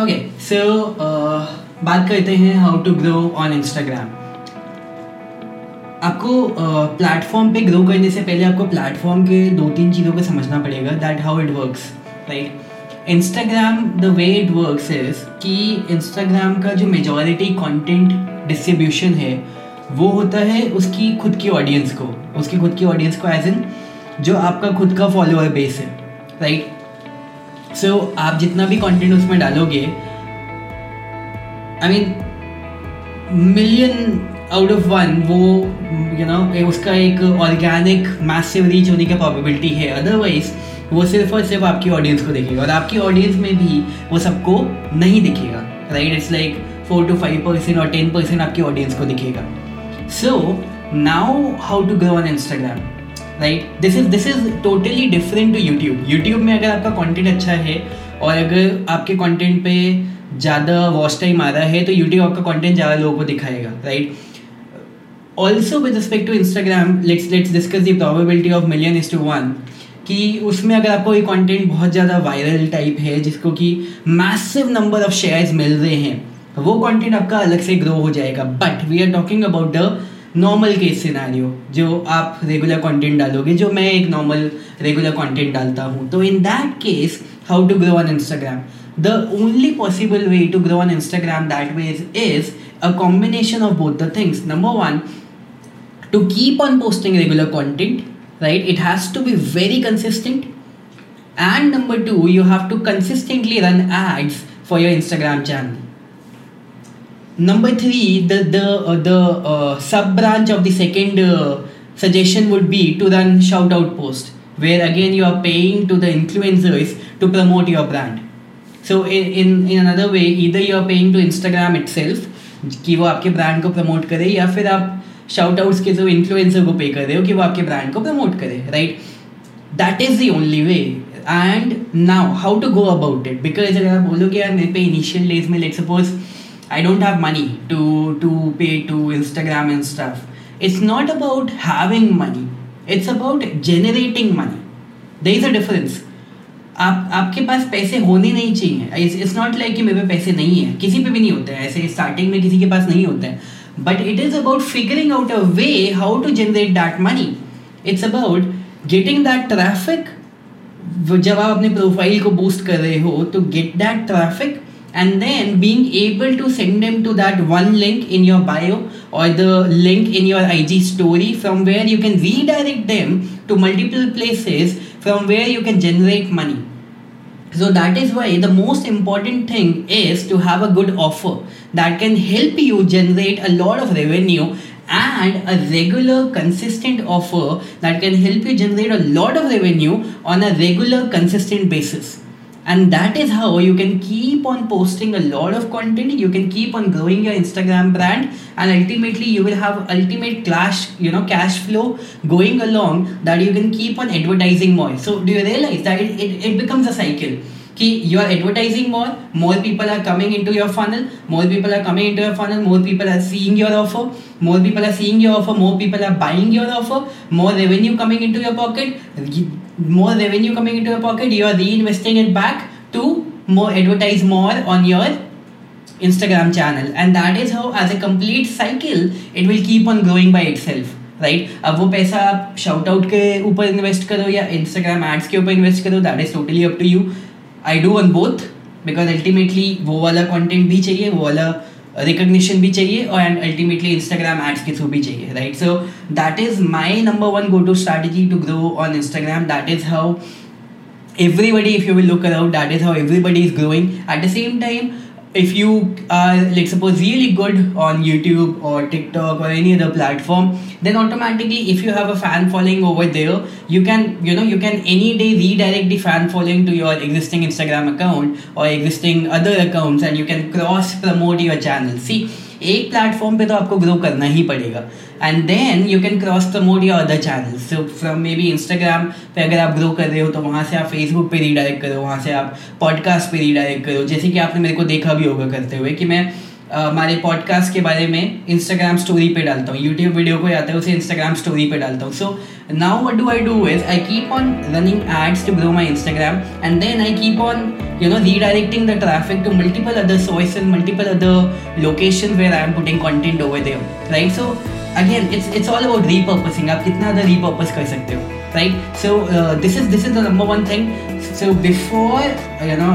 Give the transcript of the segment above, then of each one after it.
Okay so बात करते हैं how to grow on Instagram आपको प्लेटफॉर्म uh, पे ग्रो करने से पहले आपको प्लेटफॉर्म के दो तीन चीज़ों को समझना पड़ेगा that how it works right Instagram the way it works is कि इंस्टाग्राम का जो मेजॉरिटी कंटेंट डिस्ट्रीब्यूशन है वो होता है उसकी खुद की ऑडियंस को उसकी खुद की ऑडियंस को एज इन जो आपका खुद का फॉलोअर बेस है राइट सो so, आप जितना भी कंटेंट उसमें डालोगे I mean million out of one वो यू you नो know, उसका एक ऑर्गेनिक मैसिव रीच होने की प्रॉबिलिटी है। अदरवाइज़ वो सिर्फ़ और सिर्फ़ आपकी ऑडियंस को देखेगा और आपकी ऑडियंस में भी वो सबको नहीं दिखेगा right it's like four to five percent और टेन परसेंट आपकी ऑडियंस को दिखेगा। So now how to grow on Instagram right this is this is totally different to YouTube YouTube में अगर आपका कंटेंट अच्छा है और अगर आपके कंटेंट पे ज़्यादा वॉच टाइम आ रहा है तो यूट्यूब आपका कंटेंट ज़्यादा लोगों को दिखाएगा right also with respect to Instagram let's let's discuss the probability of million is to one कि उसमें अगर आपको ये कंटेंट बहुत ज़्यादा वायरल टाइप है, जिसको कि मैसिव नंबर ऑफ़ शेयर्स मिल रहे हैं, वो कंटेंट आपका अलग से ग्रो हो जाएगा. But we are talking about the normal case scenario जो आप रेगुलर कंटेंट डालोगे, जो मैं एक नॉर्मल रेगुलर कंटेंट डालता हूँ। तो in that case how to grow on Instagram the only possible way to grow on Instagram that way is a combination of both the things number one to keep on posting regular content right it has to be very consistent and number two you have to consistently run ads for your Instagram channel number three the the uh, the uh, sub branch of the second uh, suggestion would be to run shout out post where again you are paying to the influencers to promote your brand so in, in, in another way either you are paying to instagram itself कि वो आपके brand को promote करे या फिर आप shout outs के जो इन्फ्लुएंसर को पे कर रहे हो कि वो आपके ब्रांड को प्रमोट करे right that is the only way and now how to go about it because अगर आप बोलोगे यार मेरे पे इनिशियल डेज़ में let suppose I don't have money to to pay to Instagram and stuff. It's not about having money. It's about generating money. There is a difference. आप, आपके पास पैसे होने नहीं चाहिए इट्स नॉट लाइक कि मेरे पे पैसे नहीं है किसी पे भी नहीं होते हैं ऐसे स्टार्टिंग में किसी के पास नहीं होते हैं but it is about figuring out a way how to generate that money it's about getting that traffic जब आप अपने प्रोफ़ाइल को बूस्ट कर रहे हो तो get that traffic and then being able to send them to that one link in your bio or the link in your IG story from where you can redirect them to multiple places from where you can generate money. So that is why the most important thing is to have a good offer that can help you generate a lot of revenue and a regular consistent offer that can help you generate a lot of revenue on a regular consistent basis and that is how you can keep on posting a lot of content. You can keep on growing your instagram brand. And ultimately you will have ultimate cash you know cash flow going along that you can keep on advertising more. So do you realize that it, it, it becomes a cycle कि you are advertising more more people are coming into your funnel more people are coming into your funnel more people are seeing your offer more people are seeing your offer more people are buying your offer more revenue coming into your pocket more revenue coming into your pocket you are reinvesting it back to more advertise more on your Instagram channel and that is how as a complete cycle it will keep on growing by itself right अब वो पैसा आप shout out के ऊपर invest करो या Instagram ads के ऊपर इन्वेस्ट करो that is totally up to you I do on both because ultimately वो वाला कंटेंट भी चाहिए, वो वाला रिकग्निशन भी चाहिए और एंड अल्टीमेटली इंस्टाग्राम एड्स के थ्रू भी चाहिए right so that is my number one go to strategy to grow on Instagram that is how everybody, if you will look around, that is how everybody is growing. At the same time if you are like suppose really good on youtube or tiktok or any other platform then automatically if you have a fan following over there you can you know you can any day redirect the fan following to your existing instagram account or existing other accounts and you can cross promote your channel. See एक platform पे तो आपको grow करना ही पड़ेगा। And then you can cross promote your other channel so from maybe Instagram पे अगर आप ग्रो कर रहे हो तो वहाँ से आप फेसबुक पे रीडायरेक्ट करो, वहाँ से आप पॉडकास्ट पे रीडायरेक्ट करो। जैसे कि आपने मेरे को देखा भी होगा करते हुए कि मैं हमारे पॉडकास्ट के बारे में इंस्टाग्राम स्टोरी पे डालता हूँ। यूट्यूब वीडियो को आता है, उसे इंस्टाग्राम स्टोरी पे डालता हूँ। So now what do I do is I keep on running ads to grow my Instagram and then I keep on you know redirecting the traffic to multiple other सोइस and multiple other location where I am putting content over there right so again it's it's all about repurposing आप कितना ज़्यादा repurpose कर सकते हो right so this is this is the number one thing so before you know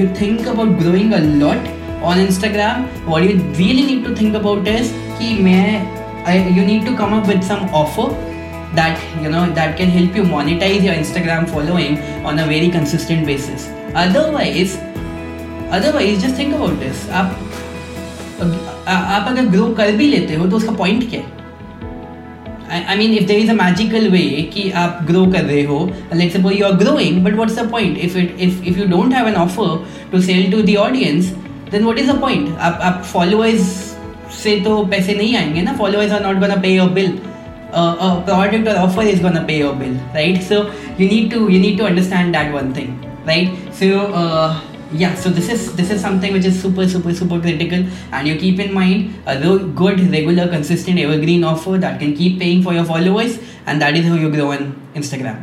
you think about growing a lot on Instagram what you really need to think about is कि मैं I, you need to come up with some offer that you know that can help you monetize your Instagram following on a very consistent basis otherwise otherwise just think about this आप आप अगर ग्रो कर भी लेते हो तो उसका पॉइंट क्या है I mean, if there is a magical way कि आप ग्रो कर रहे हो let's suppose you are growing, but what's the point? If it if if you don't have an offer to sell to the audience, then what is the point? आप आप followers से तो पैसे नहीं आएँगे ना are not gonna pay your bill. Uh, a product or offer is gonna pay your bill, right? So you need to you need to understand that one thing, right? So. Uh, yeah so this is this is something which is super super super critical and you keep in mind a good regular consistent evergreen offer that can keep paying for your followers and that is how you grow on instagram